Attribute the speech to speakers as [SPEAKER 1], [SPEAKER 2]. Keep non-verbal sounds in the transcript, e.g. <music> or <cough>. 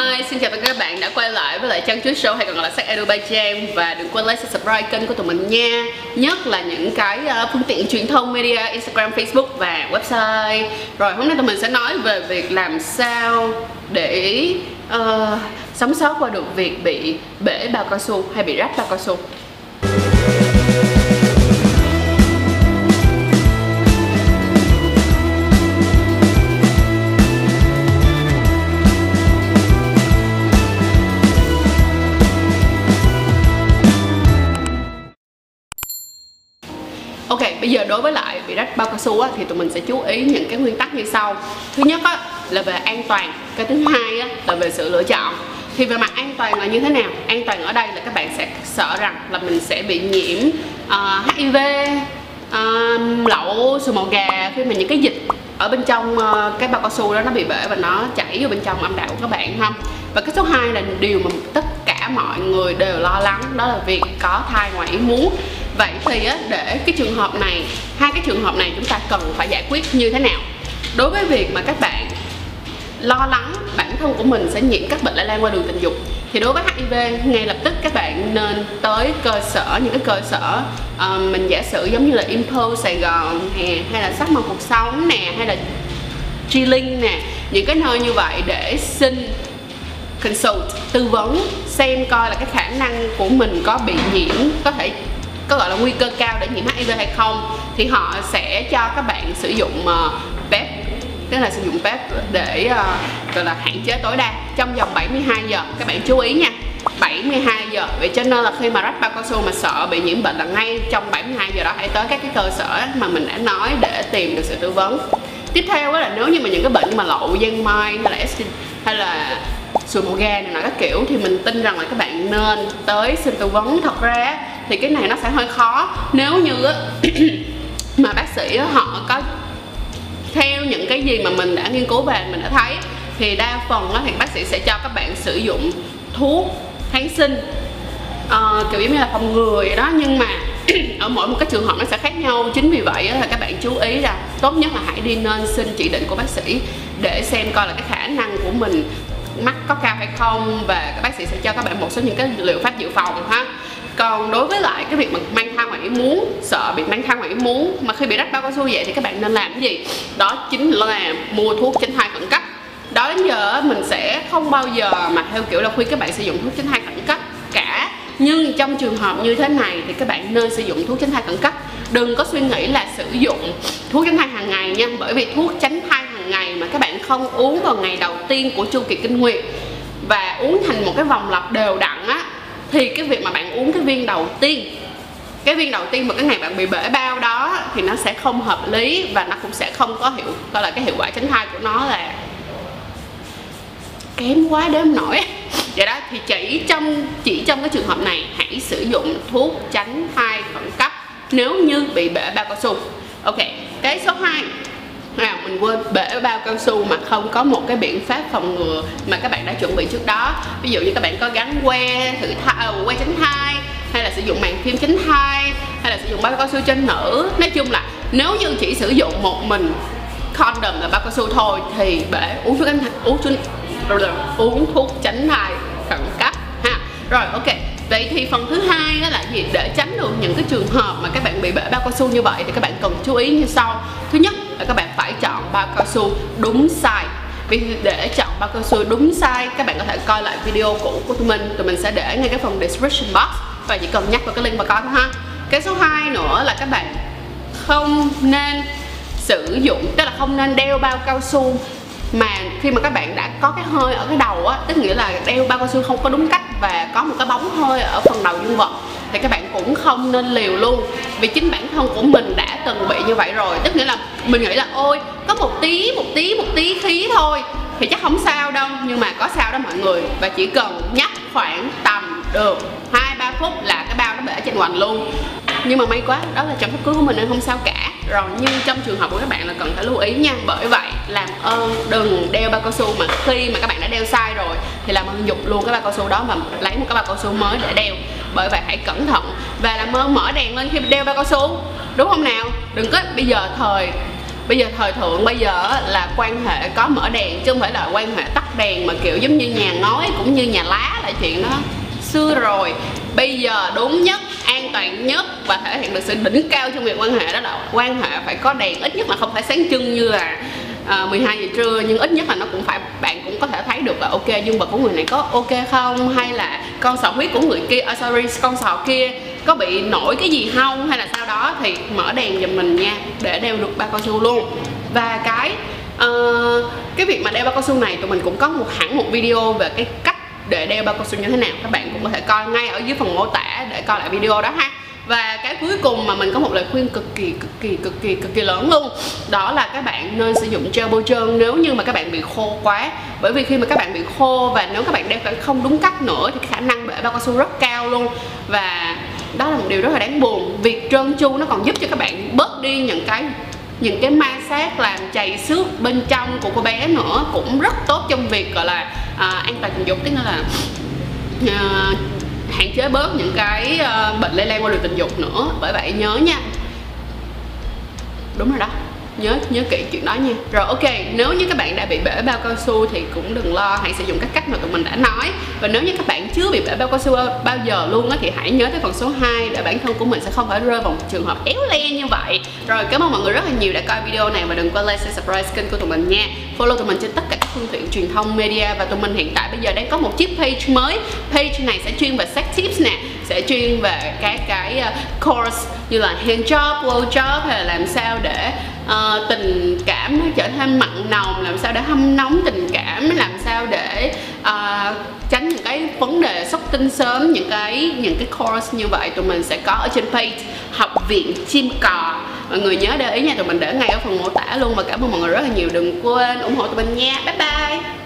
[SPEAKER 1] Hi, xin chào tất cả các bạn đã quay lại với lại Trang Chuối Show hay còn gọi là Sắc Edu by Và đừng quên like, subscribe kênh của tụi mình nha. Nhất là những cái uh, phương tiện truyền thông media, Instagram, Facebook và website. Rồi hôm nay tụi mình sẽ nói về việc làm sao để uh, sống sót qua được việc bị bể bao cao su hay bị rách bao cao su. Ok, bây giờ đối với lại bị rách bao cao su á, thì tụi mình sẽ chú ý những cái nguyên tắc như sau. Thứ nhất á, là về an toàn. Cái thứ hai á, là về sự lựa chọn. Thì về mặt an toàn là như thế nào? An toàn ở đây là các bạn sẽ sợ rằng là mình sẽ bị nhiễm ờ, uh, HIV, uh, ờ, lậu, sùi màu gà Khi mà những cái dịch ở bên trong uh, cái bao cao su đó nó bị bể và nó chảy vô bên trong âm đạo của các bạn không và cái số 2 là điều mà tất cả mọi người đều lo lắng đó là việc có thai ngoài ý muốn vậy thì á, để cái trường hợp này hai cái trường hợp này chúng ta cần phải giải quyết như thế nào? Đối với việc mà các bạn lo lắng bản thân của mình sẽ nhiễm các bệnh lây lan qua đường tình dục thì đối với HIV ngay lập tức các bạn nên tới cơ sở những cái cơ sở uh, mình giả sử giống như là Impulse Sài Gòn nè hay là sắc màu cuộc sống nè hay là G-Link nè những cái nơi như vậy để xin consult tư vấn xem coi là cái khả năng của mình có bị nhiễm có thể có gọi là nguy cơ cao để nhiễm HIV hay không thì họ sẽ cho các bạn sử dụng ờ, PEP tức là sử dụng PEP để ờ, gọi là hạn chế tối đa trong vòng 72 giờ. Các bạn chú ý nha 72 giờ. Vậy cho nên là khi mà rách bao cao su mà sợ bị nhiễm bệnh là ngay trong 72 giờ đó hãy tới các cái cơ sở mà mình đã nói để tìm được sự tư vấn. Tiếp theo là nếu như mà những cái bệnh như mà lậu giang mai hay là STD, hay là sùi màu ga này nọ các kiểu thì mình tin rằng là các bạn nên tới xin tư vấn. Thật ra thì cái này nó sẽ hơi khó. Nếu như <clears throat> mà bác sĩ họ có theo những cái gì mà mình đã nghiên cứu về mình đã thấy thì đa phần thì bác sĩ sẽ cho các bạn sử dụng thuốc kháng sinh uh, kiểu giống như là phòng ngừa vậy đó. Nhưng mà <clears throat> ở mỗi một cái trường hợp nó sẽ khác nhau. Chính vì vậy là các bạn chú ý là tốt nhất là hãy đi nên xin chỉ định của bác sĩ để xem coi là cái khả năng của mình mắc có cao hay không. Và các bác sĩ sẽ cho các bạn một số những cái liệu pháp dự phòng ha còn đối với lại cái việc mà mang thai ngoài ý muốn, sợ bị mang thai ngoài ý muốn, mà khi bị rách bao cao su vậy thì các bạn nên làm cái gì? Đó chính là mua thuốc tránh thai khẩn cấp. Đó đến giờ mình sẽ không bao giờ mà theo kiểu là khuyên các bạn sử dụng thuốc tránh thai khẩn cấp cả. Nhưng trong trường hợp như thế này thì các bạn nên sử dụng thuốc tránh thai khẩn cấp. Đừng có suy nghĩ là sử dụng thuốc tránh thai hàng ngày nha, bởi vì thuốc tránh thai hàng ngày mà các bạn không uống vào ngày đầu tiên của chu kỳ kinh nguyệt và uống thành một cái vòng lặp đều đặn thì cái việc mà bạn uống cái viên đầu tiên, cái viên đầu tiên mà cái ngày bạn bị bể bao đó thì nó sẽ không hợp lý và nó cũng sẽ không có hiệu coi là cái hiệu quả tránh thai của nó là kém quá đếm nổi. <laughs> Vậy đó, thì chỉ trong chỉ trong cái trường hợp này, hãy sử dụng thuốc tránh thai khẩn cấp nếu như bị bể bao cao su. Ok, cái số 2 nào, mình quên bể bao cao su mà không có một cái biện pháp phòng ngừa mà các bạn đã chuẩn bị trước đó. Ví dụ như các bạn có gắn que thử thai ờ, que tránh thai hay là sử dụng màn phim tránh thai hay là sử dụng bao cao su trên nữ. Nói chung là nếu như chỉ sử dụng một mình condom là bao cao su thôi thì bể uống thuốc tránh uống thuốc uống thuốc tránh thai khẩn cấp, ha. Rồi, ok. Vậy thì phần thứ hai đó là gì? Để tránh được những cái trường hợp mà các bạn bị bể bao cao su như vậy thì các bạn cần chú ý như sau. Thứ nhất là các bạn phải chọn bao cao su đúng size. Vì để chọn bao cao su đúng size, các bạn có thể coi lại video cũ của tụi mình. Tụi mình sẽ để ngay cái phần description box và chỉ cần nhắc vào cái link mà coi thôi ha. Cái số 2 nữa là các bạn không nên sử dụng, tức là không nên đeo bao cao su mà khi mà các bạn đã có cái hơi ở cái đầu á, tức nghĩa là đeo bao cao su không có đúng cách và có một cái bóng hơi ở phần đầu dương vật thì các bạn cũng không nên liều luôn. Vì chính bản thân của mình đã từng bị như vậy rồi. Tức nghĩa là mình nghĩ là, ôi, có một tí một tí một tí khí thôi. Thì chắc không sao đâu, nhưng mà có sao đó mọi người. Và chỉ cần nhắc khoảng tầm được hai, ba phút là cái bao nó bể trên hoành luôn. Nhưng mà may quá, đó là chăm sóc cưới của mình nên không sao cả. Rồi nhưng trong trường hợp của các bạn là cần phải lưu ý nha. Bởi vậy, làm ơn đừng đeo bao cao su mà khi mà các bạn đã đeo sai rồi, thì làm ơn dục luôn cái bao cao su đó và lấy một cái bao cao su mới để đeo bởi vậy hãy cẩn thận và làm ơn mở đèn lên khi đeo bao cao su đúng không nào? Đừng có, bây giờ thời, bây giờ thời thượng, bây giờ là quan hệ có mở đèn chứ không phải là quan hệ tắt đèn mà, kiểu, giống như nhà ngói cũng như nhà lá là chuyện đó. Xưa rồi, bây giờ đúng nhất, an toàn nhất và thể hiện được sự đỉnh cao trong việc quan hệ đó là quan hệ phải có đèn, ít nhất là không phải sáng trưng như là à, 12 giờ trưa nhưng ít nhất là nó cũng phải bạn cũng có thể thấy được là ok dương vật của người này có ok không? Hay là con sò huyết của người kia uh, sorry con sò kia có bị nổi cái gì không? Hay là sau đó? Thì mở đèn giùm mình nha để đeo được ba cao su luôn. Và cái uh, cái việc mà đeo bao cao su này tụi mình cũng có một hẳn một video về cái cách để đeo bao cao su như thế nào. Các bạn cũng có thể coi ngay ở dưới phần mô tả để coi lại video đó ha và cái cuối cùng mà mình có một lời khuyên cực kỳ cực kỳ cực kỳ cực kỳ lớn luôn đó là các bạn nên sử dụng gel bôi trơn nếu như mà các bạn bị khô quá. Bởi vì khi mà các bạn bị khô và nếu các bạn đeo không đúng cách nữa thì khả năng bể bao cao su rất cao luôn. Và đó là một điều rất là đáng buồn. Việc trơn chu nó còn giúp cho các bạn bớt đi những cái những cái ma sát làm chảy xước bên trong của cô bé nữa. Cũng rất tốt trong việc gọi là à, an toàn tình dục. Tức là à, hạn chế bớt những cái uh, bệnh lây lan qua đường tình dục nữa. Bởi vậy nhớ nha. Đúng rồi đó. Nhớ nhớ kỹ chuyện đó nha. Rồi ok nếu như các bạn đã bị bể bao cao su thì cũng đừng lo hãy sử dụng các cách mà tụi mình đã nói. Và nếu như các bạn chưa bị bể bao cao su bao giờ luôn á thì hãy nhớ tới phần số 2 để bản thân của mình sẽ không phải rơi vào một trường hợp éo le như vậy. Rồi cảm ơn mọi người rất là nhiều đã coi video này và đừng quên like subscribe kênh của tụi mình nha. Follow tụi mình trên tất cả phương tiện truyền thông media. Và tụi mình hiện tại bây giờ đang có một chiếc page mới. Page này sẽ chuyên về sex tips nè sẽ chuyên về các cái ờ, course như là hand job, blow job hay là làm sao để uh, tình cảm nó trở thêm mặn nồng làm sao để hâm nóng tình cảm làm sao để uh, tránh những cái vấn đề sốc tinh sớm những cái những cái course như vậy. Tụi mình sẽ có ở trên page học viện chim cò mọi người nhớ để ý nha, tụi mình để ngay ở phần mô tả luôn và cảm ơn mọi người rất là nhiều. Đừng quên ủng hộ tụi mình nha. Bye bye.